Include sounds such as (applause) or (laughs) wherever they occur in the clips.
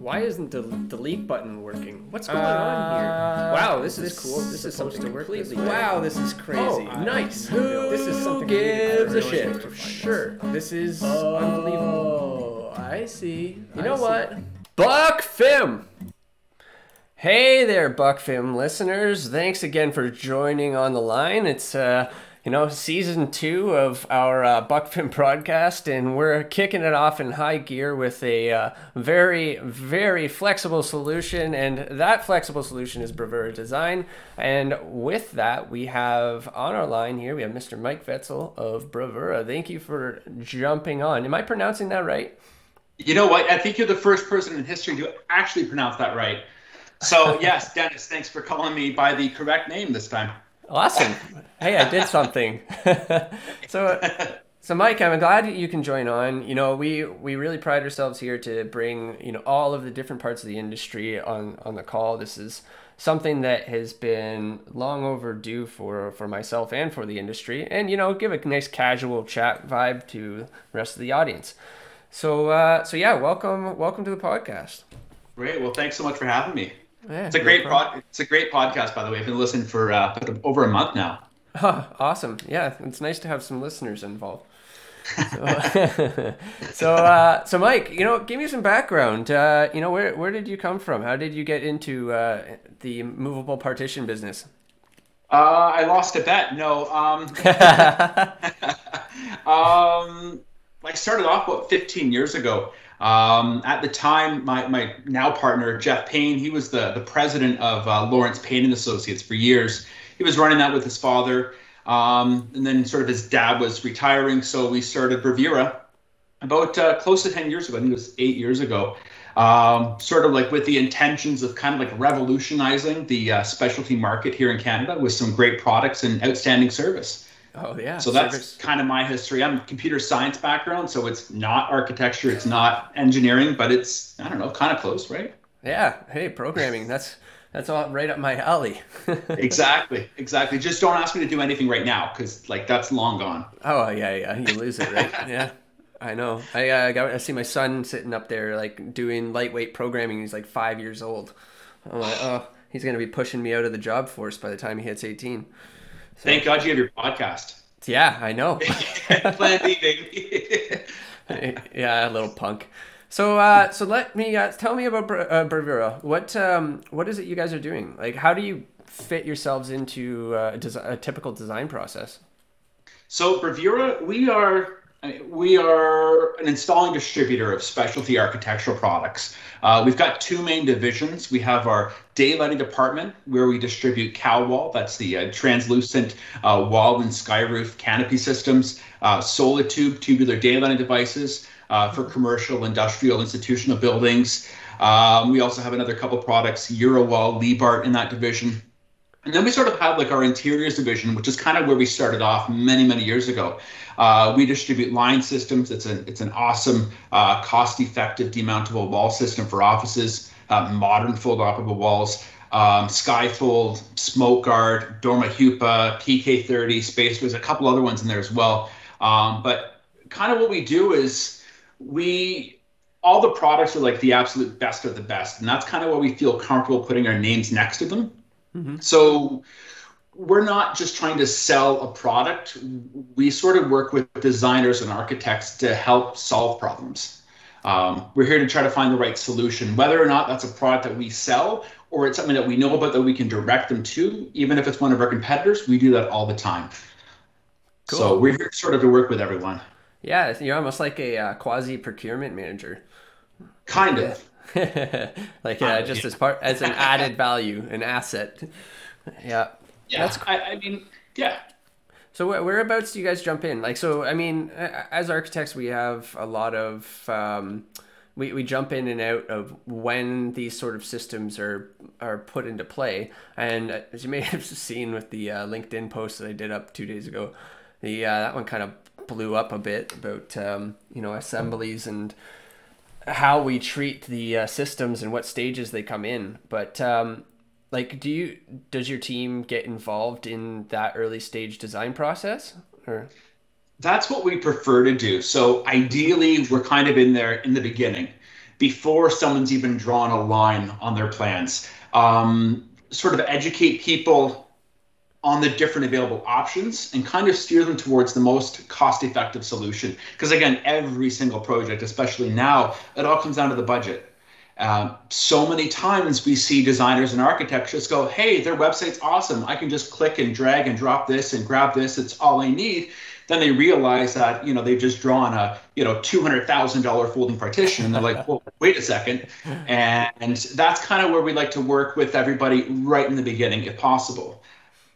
Why isn't the delete button working? What's going on here? Wow, this is cool. This is supposed something to work completely this. Wow, this is Oh, crazy. nice. Who this is something we need to gives a shit? how to find this. Sure. This is unbelievable. Oh, I see. You know what? Buck Fim. Hey there, Buck Fim listeners. Thanks again for joining on the line. It's uh, you know, season two of our uh, Buck Fim (laughs) broadcast, and we're kicking it off in high gear with a uh, very, very flexible solution, and that flexible solution is Bravura Design. And with that, we have on our line here, we have Mr. Mike Vetzel of Bravura. Thank you for jumping on. Am I pronouncing that right? You know what? I think you're the first person in history to actually pronounce that right. So, (laughs) yes, Dennis, thanks for calling me by the correct name this time. Awesome. Hey, I did something. (laughs) so, so Mike, I'm glad you can join on. You know, we we really pride ourselves here to bring you know all of the different parts of the industry on on the call. This is something that has been long overdue for for myself and for the industry, and you know, give a nice casual chat vibe to the rest of the audience. So, uh, so yeah, welcome welcome to the podcast. Great. Well, thanks so much for having me. Yeah, It's a no great pod. It's a great podcast, by the way. I've been listening for uh, over a month now. Oh, (laughs) awesome. Yeah, it's nice to have some listeners involved. So, (laughs) so, uh, so Mike, you know, give me some background. Uh, you know, where where did you come from? How did you get into uh, the movable partition business? Uh, I lost a bet. No. Um, (laughs) um, I started off about 15 years ago. Um, at the time, my, my now partner Jeff Payne, he was the the president of uh, Lawrence Payne and Associates for years. He was running that with his father, um, and then sort of his dad was retiring, so we started Bravura about uh, close to 10 years ago. I think it was eight years ago. Um, sort of like with the intentions of kind of like revolutionizing the uh, specialty market here in Canada with some great products and outstanding service. Oh yeah. So that's service. kind of my history. I'm a computer science background, so it's not architecture, it's not engineering, but it's I don't know, kind of close, right? yeah. Hey, programming. That's that's all right up my alley. (laughs) exactly, exactly. Just don't ask me to do anything right now, because like that's long gone. Oh yeah, yeah. You lose it, right? (laughs) yeah. I know. I uh, got. I see my son sitting up there like doing lightweight programming. He's like five years old. I'm like, oh, he's gonna be pushing me out of the job force by the time he hits 18. Thank God you have your podcast. Yeah, I know. (laughs) Plan B, baby. (laughs) yeah, a little punk. So, uh, so let me uh, tell me about uh, Bravura. What um, what is it you guys are doing? Like, how do you fit yourselves into uh, a, desi- a typical design process? So Bravura, we are we are an installing distributor of specialty architectural products. Uh, we've got two main divisions. We have our daylighting department where we distribute Kalwall, that's the uh, translucent uh, wall and sky roof canopy systems, uh, tube, tubular daylighting devices uh, for commercial, industrial, institutional buildings. Um, we also have another couple products, Eurowall, Liebart in that division. And then we sort of have like our interiors division, which is kind of where we started off many, many years ago. Uh, we distribute line systems. It's an it's an awesome, uh, cost-effective demountable wall system for offices, uh, Modernfold-operable walls, um, Skyfold, Smoke Guard, Dorma Hüppe, PK30, Space. There's a couple other ones in there as well. Um, but kind of what we do is we all the products are like the absolute best of the best, and that's kind of what we feel comfortable putting our names next to them. So we're not just trying to sell a product. We sort of work with designers and architects to help solve problems. Um, we're here to try to find the right solution, whether or not that's a product that we sell or it's something that we know about that we can direct them to. Even if it's one of our competitors, we do that all the time. So we're here sort of to work with everyone. Yeah, you're almost like a uh, quasi procurement manager. Kind of. (laughs) like uh, just as part as an (laughs) added value, an asset. Yeah. Yeah. That's I, I mean, yeah. So where, whereabouts do you guys jump in? Like, so I mean, as architects, we have a lot of um, we, we jump in and out of when these sort of systems are are put into play. And as you may (laughs) have seen with the uh, LinkedIn post that I did up two days ago, the uh, that one kind of blew up a bit about um, you know assemblies and how we treat the uh, systems and what stages they come in. But um, like, do you does your team get involved in that early stage design process? Or That's what we prefer to do. So ideally, we're kind of in there in the beginning. before someone's even drawn a line on their plans. Um, sort of educate people on the different available options and kind of steer them towards the most cost effective solution. Because again, every single project, especially now, it all comes down to the budget. Uh, so many times we see designers and architects just go, hey, their website's awesome. I can just click and drag and drop this and grab this. It's all I need. Then they realize that, you know, they've just drawn a, you know, $200,000 folding partition. And they're like, well, wait a second. (laughs) And that's kind of where we like to work with everybody right in the beginning, if possible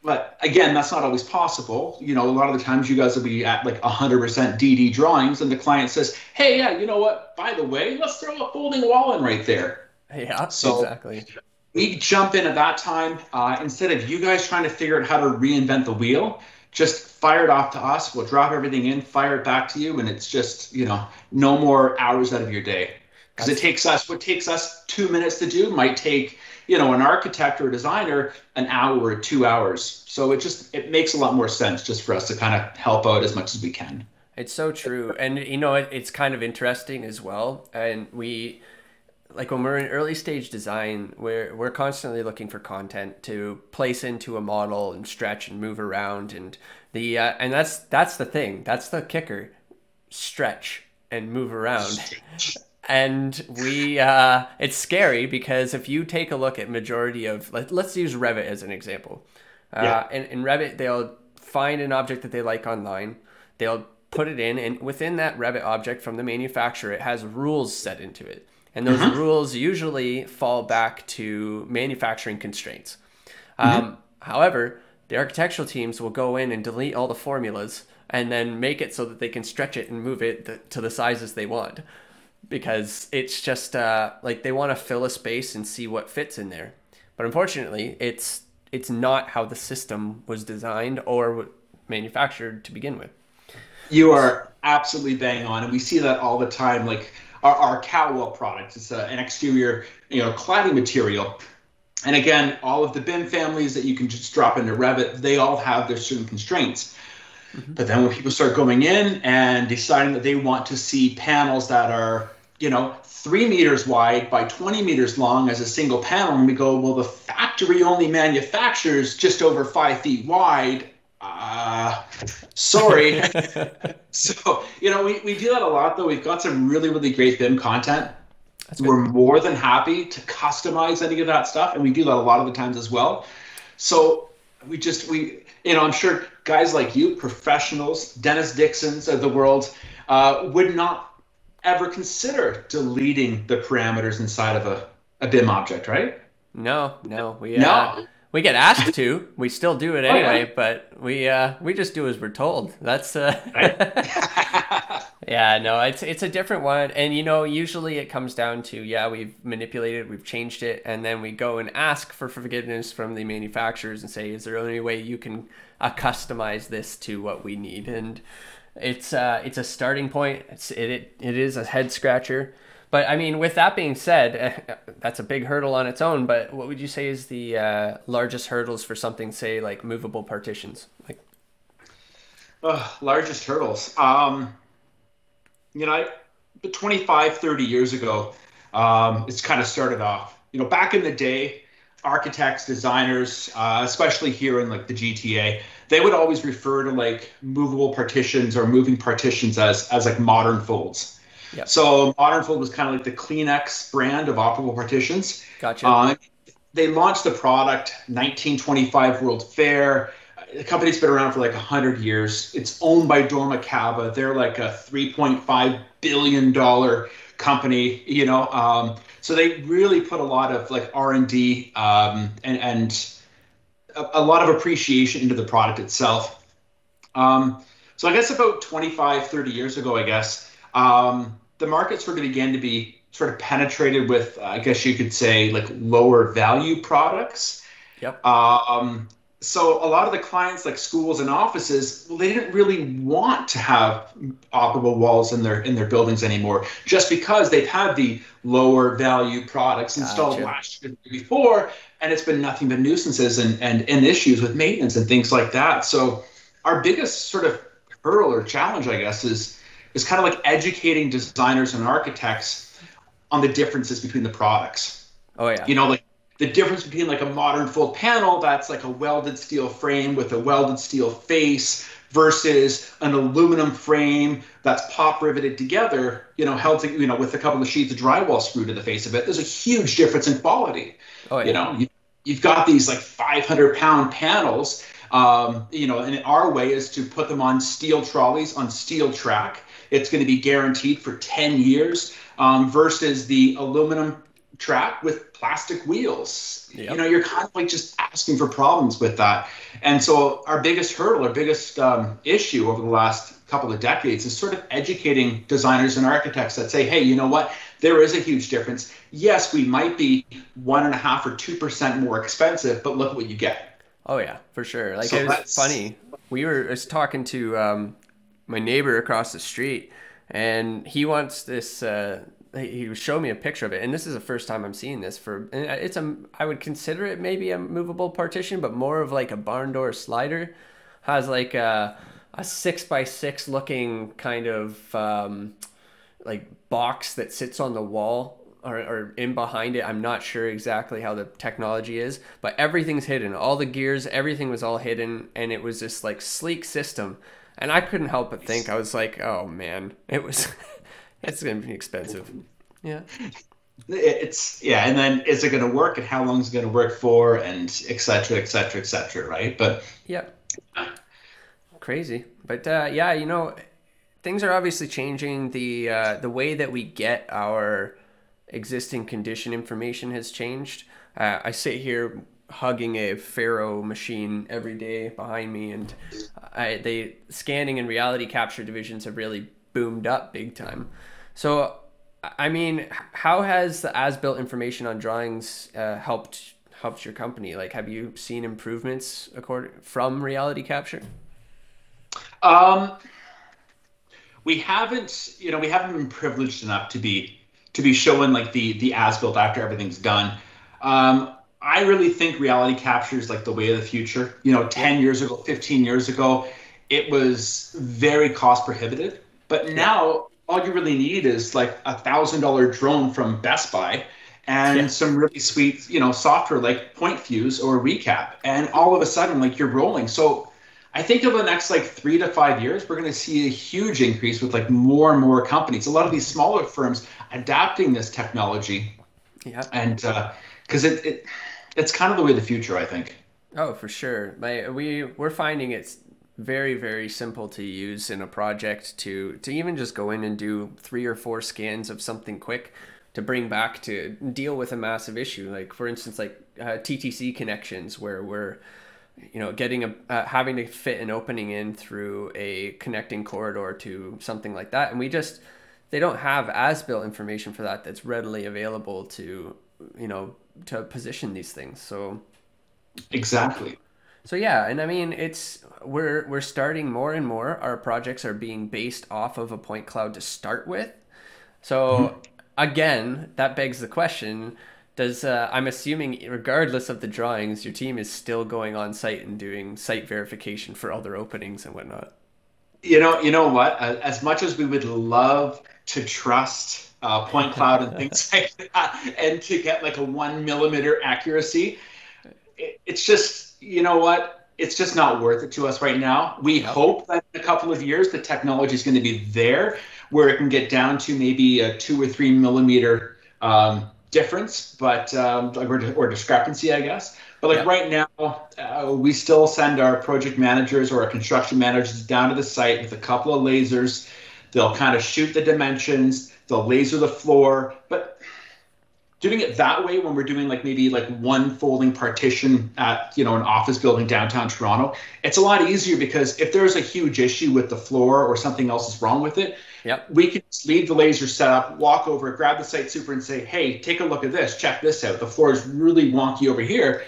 but again, that's not always possible. You know, a lot of the times you guys will be at like 100% DD drawings, and the client says, "Hey, yeah, you know what? By the way, let's throw a folding wall in right there." Yeah, so exactly. We jump in at that time uh, instead of you guys trying to figure out how to reinvent the wheel. Just fire it off to us. We'll drop everything in, fire it back to you, and it's just you know no more hours out of your day because it takes us what takes us two minutes to do might take you know, an architect or a designer an hour or two hours. So it just it makes a lot more sense just for us to kind of help out as much as we can. It's so true, and you know, it, it's kind of interesting as well. And we, like when we're in early stage design, we're we're constantly looking for content to place into a model and stretch and move around, and the uh, and that's that's the thing. That's the kicker. Stretch and move around and we uh, it's scary because if you take a look at majority of let, us use revit as an example uh, yeah. in, in revit they'll find an object that they like online they'll put it in and within that revit object from the manufacturer it has rules set into it and those mm-hmm. rules usually fall back to manufacturing constraints mm-hmm. um, however the architectural teams will go in and delete all the formulas and then make it so that they can stretch it and move it to the sizes they want because it's just uh, like they want to fill a space and see what fits in there. But unfortunately, it's it's not how the system was designed or manufactured to begin with. You are absolutely bang on, and we see that all the time. Like our, our Kalwall product, it's a, an exterior, you know, cladding material. And again, all of the BIM families that you can just drop into Revit, they all have their certain constraints. Mm-hmm. But then when people start going in and deciding that they want to see panels that are you know, three meters wide by 20 meters long as a single panel. And we go, well, the factory only manufactures just over five feet wide. Uh, sorry. (laughs) (laughs) so, you know, we, we do that a lot, though. We've got some really, really great BIM content. We're more than happy to customize any of that stuff. And we do that a lot of the times as well. So we just, we, you know, I'm sure guys like you, professionals, Dennis Dixons of the world, uh, would not ever consider deleting the parameters inside of a, a BIM object, right? No, no, we uh, no. We get asked to. (laughs) We still do it anyway, oh, yeah. but we uh, we just do as we're told. That's uh, (laughs) (laughs) yeah, no, it's it's a different one, and you know, usually it comes down to yeah, we've manipulated, we've changed it, and then we go and ask for forgiveness from the manufacturers and say, is there any way you can uh, customize this to what we need? And it's uh, it's a starting point. It's it, it it is a head scratcher. But I mean, with that being said, (laughs) that's a big hurdle on its own. But what would you say is the uh, largest hurdles for something, say, like movable partitions? Like, uh, largest hurdles. Um, you know, I, 25, 30 years ago, um, it's kind of started off. You know, back in the day, architects, designers, uh, especially here in like the GTA, they would always refer to like movable partitions or moving partitions as as like modern folds. Yep. So Modernfold was kind of like the Kleenex brand of operable partitions. Gotcha. Uh, they launched the product 1925 World Fair. The company's been around for like 100 years. It's owned by Dormakaba. They're like a 3.5 billion dollar company. You know, um, so they really put a lot of like R and D um, and and a, a, lot of appreciation into the product itself. Um, so I guess about 25, 30 years ago, I guess um, the market sort of began to be sort of penetrated with, uh, I guess you could say, like lower value products. Yep. Um, so a lot of the clients like schools and offices well, they didn't really want to have operable walls in their in their buildings anymore just because they've had the lower value products installed gotcha. last year before and it's been nothing but nuisances and, and and issues with maintenance and things like that so our biggest sort of hurdle or challenge i guess is is kind of like educating designers and architects on the differences between the products. Oh yeah. You know, like the difference between like a modern full panel that's like a welded steel frame with a welded steel face versus an aluminum frame that's pop riveted together, you know, held to, you know, with a couple of sheets of drywall screwed to the face of it. There's a huge difference in quality. Oh, yeah. You know, you, you've got these like 500 pound panels. Um, you know, and our way is to put them on steel trolleys on steel track. It's going to be guaranteed for 10 years um, versus the aluminum track with plastic wheels. Yep. You know, you're kind of like just asking for problems with that. And so our biggest hurdle, our biggest um, issue over the last couple of decades is sort of educating designers and architects that say, hey, you know what? There is a huge difference. Yes, we might be one and a half or two percent more expensive, but look what you get. Oh yeah, for sure. Like so it was funny. We were was talking to um, my neighbor across the street, and he wants this uh, he showing me a picture of it and this is the first time i'm seeing this for it's a i would consider it maybe a movable partition but more of like a barn door slider. Has like a, a six by six looking kind of um, like box that sits on the wall or, or in behind it. I'm not sure exactly how the technology is but everything's hidden. All the gears everything was all hidden and it was this like sleek system and i couldn't help but think i was like oh man it was (laughs) It's going to be expensive. Yeah. It's yeah, and then is it going to work, and how long is it going to work for, and et cetera, et cetera, et cetera, right? But yeah, crazy. But uh, yeah, you know, things are obviously changing. The uh, the way that we get our existing condition information has changed. Uh, I sit here hugging a Faro machine every day behind me, and I, they scanning and reality capture divisions have really boomed up big time. So, I mean, how has the as-built information on drawings uh, helped helped your company? Like, have you seen improvements according from reality capture? Um, we haven't. You know, we haven't been privileged enough to be to be showing like the the as-built after everything's done. Um, I really think reality capture is like the way of the future. You know, 10 years ago, 15 years ago, it was very cost prohibitive. But now all you really need is like a thousand dollar drone from Best Buy and yeah. some really sweet, you know, software like Pointfuse or ReCap, and all of a sudden, like you're rolling. So I think over the next like three to five years, we're going to see a huge increase with like more and more companies. A lot of these smaller firms adapting this technology. Yeah. And because uh, it, it it's kind of the way the future, I think. Oh, for sure. My, we we're finding it's very very simple to use in a project to to even just go in and do three or four scans of something quick to bring back to deal with a massive issue like for instance like uh, ttc connections where we're you know getting a uh, having to fit an opening in through a connecting corridor to something like that and we just they don't have as built information for that that's readily available to you know to position these things so exactly so yeah, and I mean it's we're we're starting more and more. Our projects are being based off of a point cloud to start with. So mm-hmm. again, that begs the question: Does uh, I'm assuming, regardless of the drawings, your team is still going on site and doing site verification for other openings and whatnot? You know, you know what? As much as we would love to trust uh, point cloud and things (laughs) like that, and to get like a one millimeter accuracy, it, it's just you know what? It's just not worth it to us right now. We yep. hope that in a couple of years the technology is going to be there where it can get down to maybe a two or three millimeter um, difference, but um, or, or, discrepancy, I guess. But like yep. right now, uh, we still send our project managers or our construction managers down to the site with a couple of lasers. They'll kind of shoot the dimensions. They'll laser the floor, but doing it that way when we're doing like maybe like one folding partition at you know an office building downtown toronto it's a lot easier because if there's a huge issue with the floor or something else is wrong with it yep. we can just leave the laser set up walk over grab the site super and say hey take a look at this check this out the floor is really wonky over here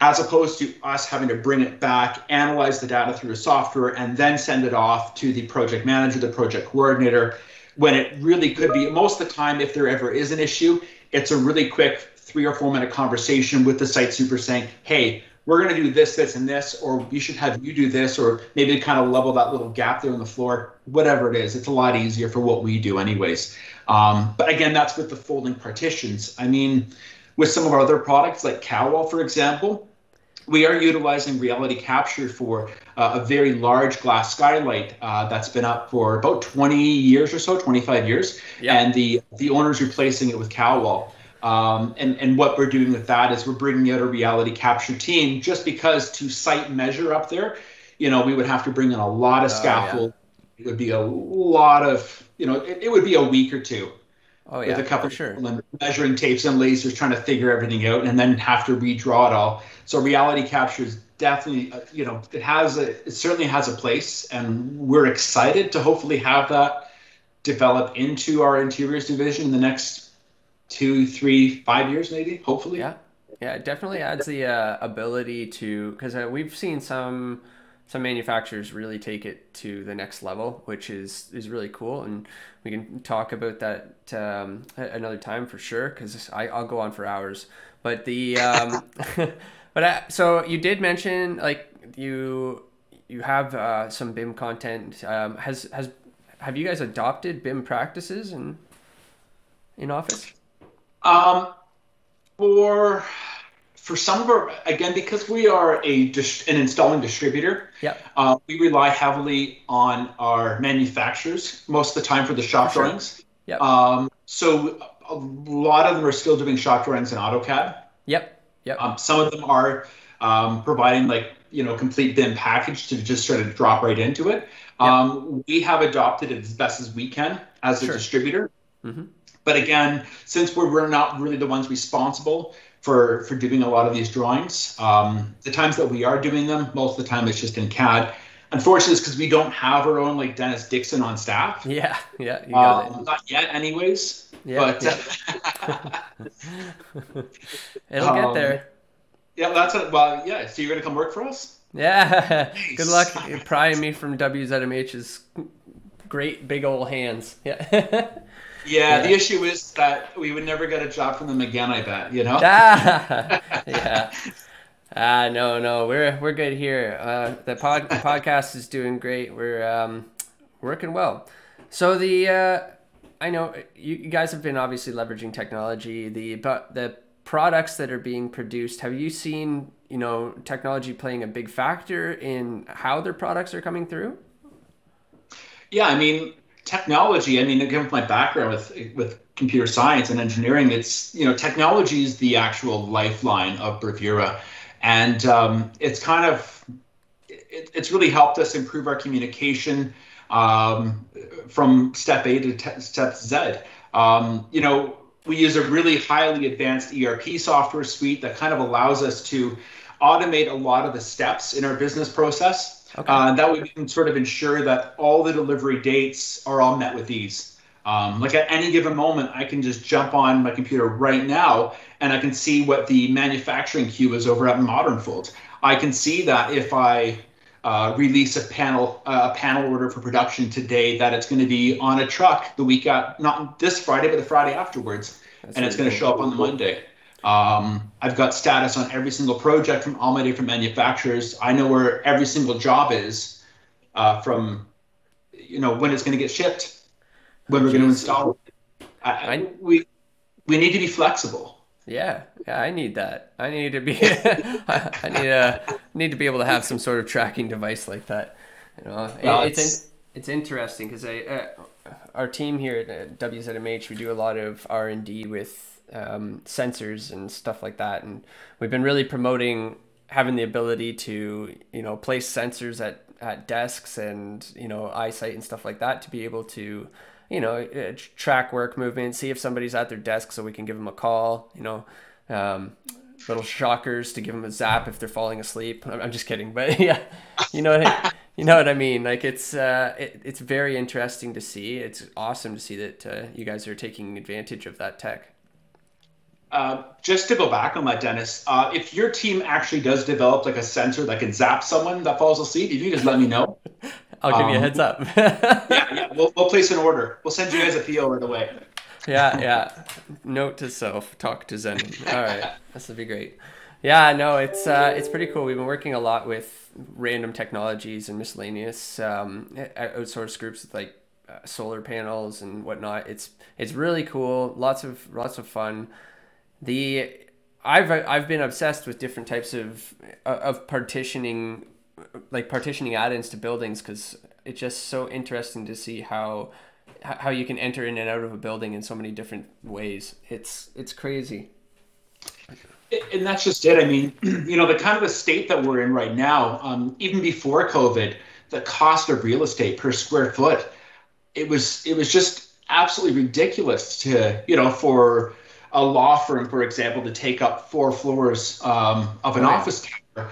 as opposed to us having to bring it back analyze the data through the software and then send it off to the project manager the project coordinator when it really could be most of the time if there ever is an issue it's a really quick three or four minute conversation with the site super saying, hey, we're going to do this, this, and this, or you should have you do this, or maybe kind of level that little gap there in the floor, whatever it is. It's a lot easier for what we do, anyways. Um, but again, that's with the folding partitions. I mean, with some of our other products like Kalwall, for example, we are utilizing reality capture for uh, a very large glass skylight uh, that's been up for about 20 years or so, 25 years, yeah. and the the owner's replacing it with Kalwall. Um, and and what we're doing with that is we're bringing out a reality capture team just because to site measure up there, you know, we would have to bring in a lot of scaffold. Oh, yeah. It would be a lot of, you know, it, it would be a week or two. Oh yeah, with a couple sure. of measuring tapes and lasers, trying to figure everything out, and then have to redraw it all. So reality capture is definitely, uh, you know, it has a, it certainly has a place, and we're excited to hopefully have that develop into our interiors division in the next two, three, five years, maybe. Hopefully. Yeah, yeah, it definitely adds the uh, ability to because uh, we've seen some some manufacturers really take it to the next level, which is is really cool, and we can talk about that um, another time for sure because I'll go on for hours. But the um, (laughs) but I, so you did mention like you you have uh, some BIM content. Um, has has have you guys adopted BIM practices in in Office? Um, for for some of our again because we are a an installing distributor yeah uh, we rely heavily on our manufacturers most of the time for the shop for drawings sure. yeah um, so a lot of them are still doing shop drawings in AutoCAD yep yep um, some of them are um, providing like you know complete BIM package to just sort of drop right into it yep. Um, we have adopted it as best as we can as a sure. distributor mm-hmm. but again since we're, we're not really the ones responsible for for doing a lot of these drawings. Um, the times that we are doing them, most of the time it's just in CAD. Unfortunately, it's because we don't have our own like Dennis Dixon on staff. (laughs) Yeah, yeah, you got um, it. Not yet, anyways. Yeah, but yeah. (laughs) it'll um, get there. Yeah, that's it. Well, yeah. So you're gonna come work for us? Yeah. Nice. (laughs) Good luck prying me from WZMH's great big old hands. Yeah. Yeah, the issue is that we would never get a job from them again. I bet you know. Ah, (laughs) (laughs) yeah. Ah, no, no, we're we're good here. Uh, the pod podcast is doing great. We're um, working well. So the uh, I know you, you guys have been obviously leveraging technology. The but the products that are being produced. Have you seen you know technology playing a big factor in how their products are coming through? Yeah, I mean, technology, I mean, again, with my background with with computer science and engineering, it's you know, technology is the actual lifeline of Bravura, and um, it's kind of it, it's really helped us improve our communication um, from step A to te- step Z. Um, you know, we use a really highly advanced ERP software suite that kind of allows us to automate a lot of the steps in our business process Okay. Uh, that way we can sort of ensure that all the delivery dates are all met with ease. Um, like at any given moment, I can just jump on my computer right now and I can see what the manufacturing queue is over at Modernfold. I can see that if I uh, release a panel uh, a panel order for production today, that it's going to be on a truck the week out, not this Friday, but the Friday afterwards, That's and it's going to show up on the Monday. Um, I've got status on every single project from all my different manufacturers. I know where every single job is uh, from, you know, when it's going to get shipped, when we're going to install it. I, I, we we need to be flexible. Yeah, yeah, I need that. I need to be. (laughs) I need a need to be able to have some sort of tracking device like that. You know, well, it, it's it's, it's interesting because I uh, our team here at WZMH we do a lot of R and D with um, sensors and stuff like that. And we've been really promoting having the ability to, you know, place sensors at, at desks and, you know, eyesight and stuff like that to be able to, you know, uh, track work movement, see if somebody's at their desk so we can give them a call, you know, um, little shockers to give them a zap if they're falling asleep. I'm just kidding, but (laughs) yeah, you know what I, you know what I mean. Like it's uh, it, it's very interesting to see. It's awesome to see that uh, you guys are taking advantage of that tech. Uh, just to go back on that, Dennis, uh, if your team actually does develop like a sensor that can zap someone that falls asleep, if you just let me know. (laughs) I'll give um, you a um, heads up. (laughs) yeah, yeah, we'll, we'll place an order. We'll send you guys a PO right away. Yeah, yeah. Note to self: talk to Zen. All right, this would be great. Yeah, no, it's uh, it's pretty cool. We've been working a lot with random technologies and miscellaneous um, outsource groups like uh, solar panels and whatnot. It's it's really cool. Lots of lots of fun. The I've I've been obsessed with different types of of partitioning, like partitioning add-ins to buildings because it's just so interesting to see how how you can enter in and out of a building in so many different ways. It's it's crazy. And that's just it. I mean, (clears throat) you know, the kind of a state that we're in right now, um, even before COVID, the cost of real estate per square foot, it was it was just absolutely ridiculous to you know for a law firm, for example, to take up four floors um, of an right. office tower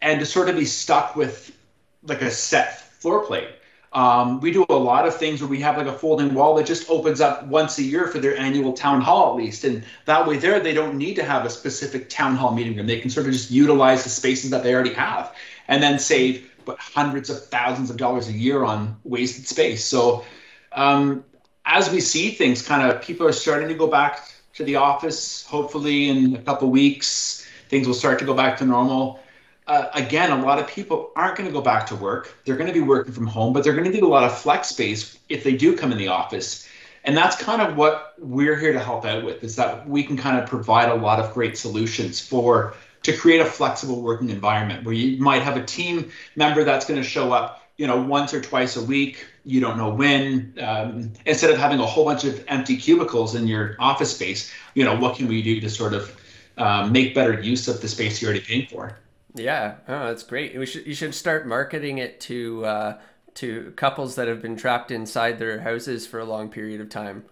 and to sort of be stuck with like a set floor plate. Um, we do a lot of things where we have like a folding wall that just opens up once a year for their annual town hall, at least. And that way, there, they don't need to have a specific town hall meeting room. They can sort of just utilize the spaces that they already have and then save but hundreds of thousands of dollars a year on wasted space. So, um, as we see things kind of, people are starting to go back to the office. Hopefully, in a couple weeks, things will start to go back to normal uh, again, a lot of people aren't going to go back to work. They're going to be working from home, but they're going to need a lot of flex space if they do come in the office. And that's kind of what we're here to help out with is that we can kind of provide a lot of great solutions for to create a flexible working environment where you might have a team member that's going to show up, you know, once or twice a week. You don't know when. Um, instead of having a whole bunch of empty cubicles in your office space, you know, what can we do to sort of um, make better use of the space you're already paying for? Yeah, oh, that's great. We should you should start marketing it to uh, to couples that have been trapped inside their houses for a long period of time.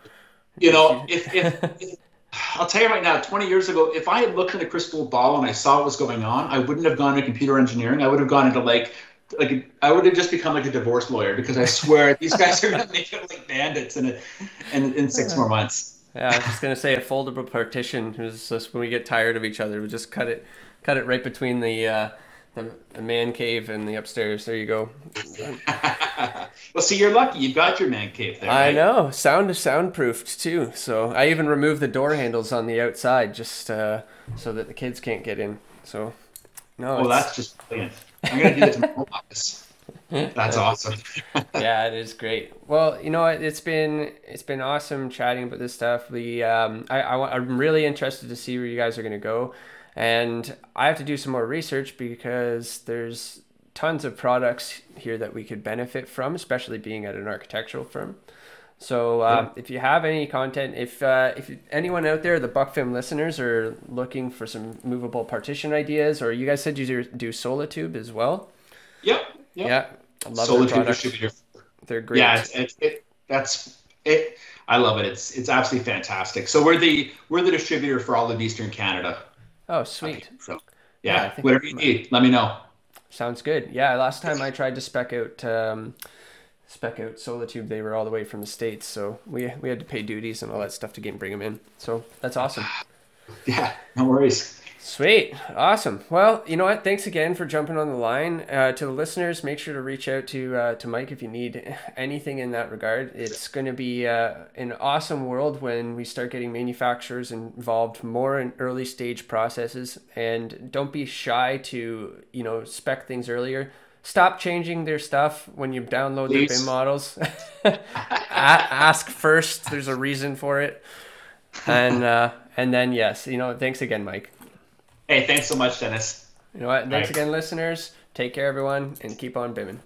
You know, if, if, if I'll tell you right now, 20 years ago, if I had looked in a crystal ball and I saw what was going on, I wouldn't have gone into computer engineering. I would have gone into like like I would have just become like a divorce lawyer because I swear (laughs) these guys are gonna make it like bandits in a, in, in six more months. Yeah, I was just gonna say a foldable partition is just when we get tired of each other, we just cut it cut it right between the uh, the, the man cave and the upstairs. There you go. (laughs) well, see, you're lucky. You've got your man cave there. I right? know. Sound soundproofed too. So I even removed the door handles on the outside just uh, so that the kids can't get in. So no. Well, that's just brilliant. I'm gonna do this in my office. (laughs) That's awesome. (laughs) yeah, it is great. Well, you know what? It's been it's been awesome chatting about this stuff. We um, I, I I'm really interested to see where you guys are gonna go. And I have to do some more research because there's tons of products here that we could benefit from, especially being at an architectural firm. So uh, yeah. if you have any content, if uh, if anyone out there, the BuckFim listeners, are looking for some movable partition ideas, or you guys said you do Solatube as well. Yep. yep. Yeah. I love Solatube distributor. They're great. Yeah, it, it, that's it. I love it. It's it's absolutely fantastic. So we're the we're the distributor for all of Eastern Canada. Oh, sweet. Okay, so, yeah, yeah whatever you need, let me know. Sounds good. Yeah, last time I tried to spec out um, spec out Solatube, they were all the way from the states, so we we had to pay duties and all that stuff to get and bring them in. So that's awesome. (sighs) Yeah, no worries. Sweet. Awesome. Well, you know what? Thanks again for jumping on the line. Uh, to the listeners, make sure to reach out to uh, to Mike if you need anything in that regard. It's going to be uh, an awesome world when we start getting manufacturers involved more in early stage processes. And don't be shy to, you know, spec things earlier. Stop changing their stuff when you download Please. their BIM models. (laughs) ask first. There's a reason for it. And uh, and then yes, you know, thanks again, Mike. Hey, thanks so much, Dennis. You know what? Thanks again, listeners. Take care, everyone, and keep on bimming.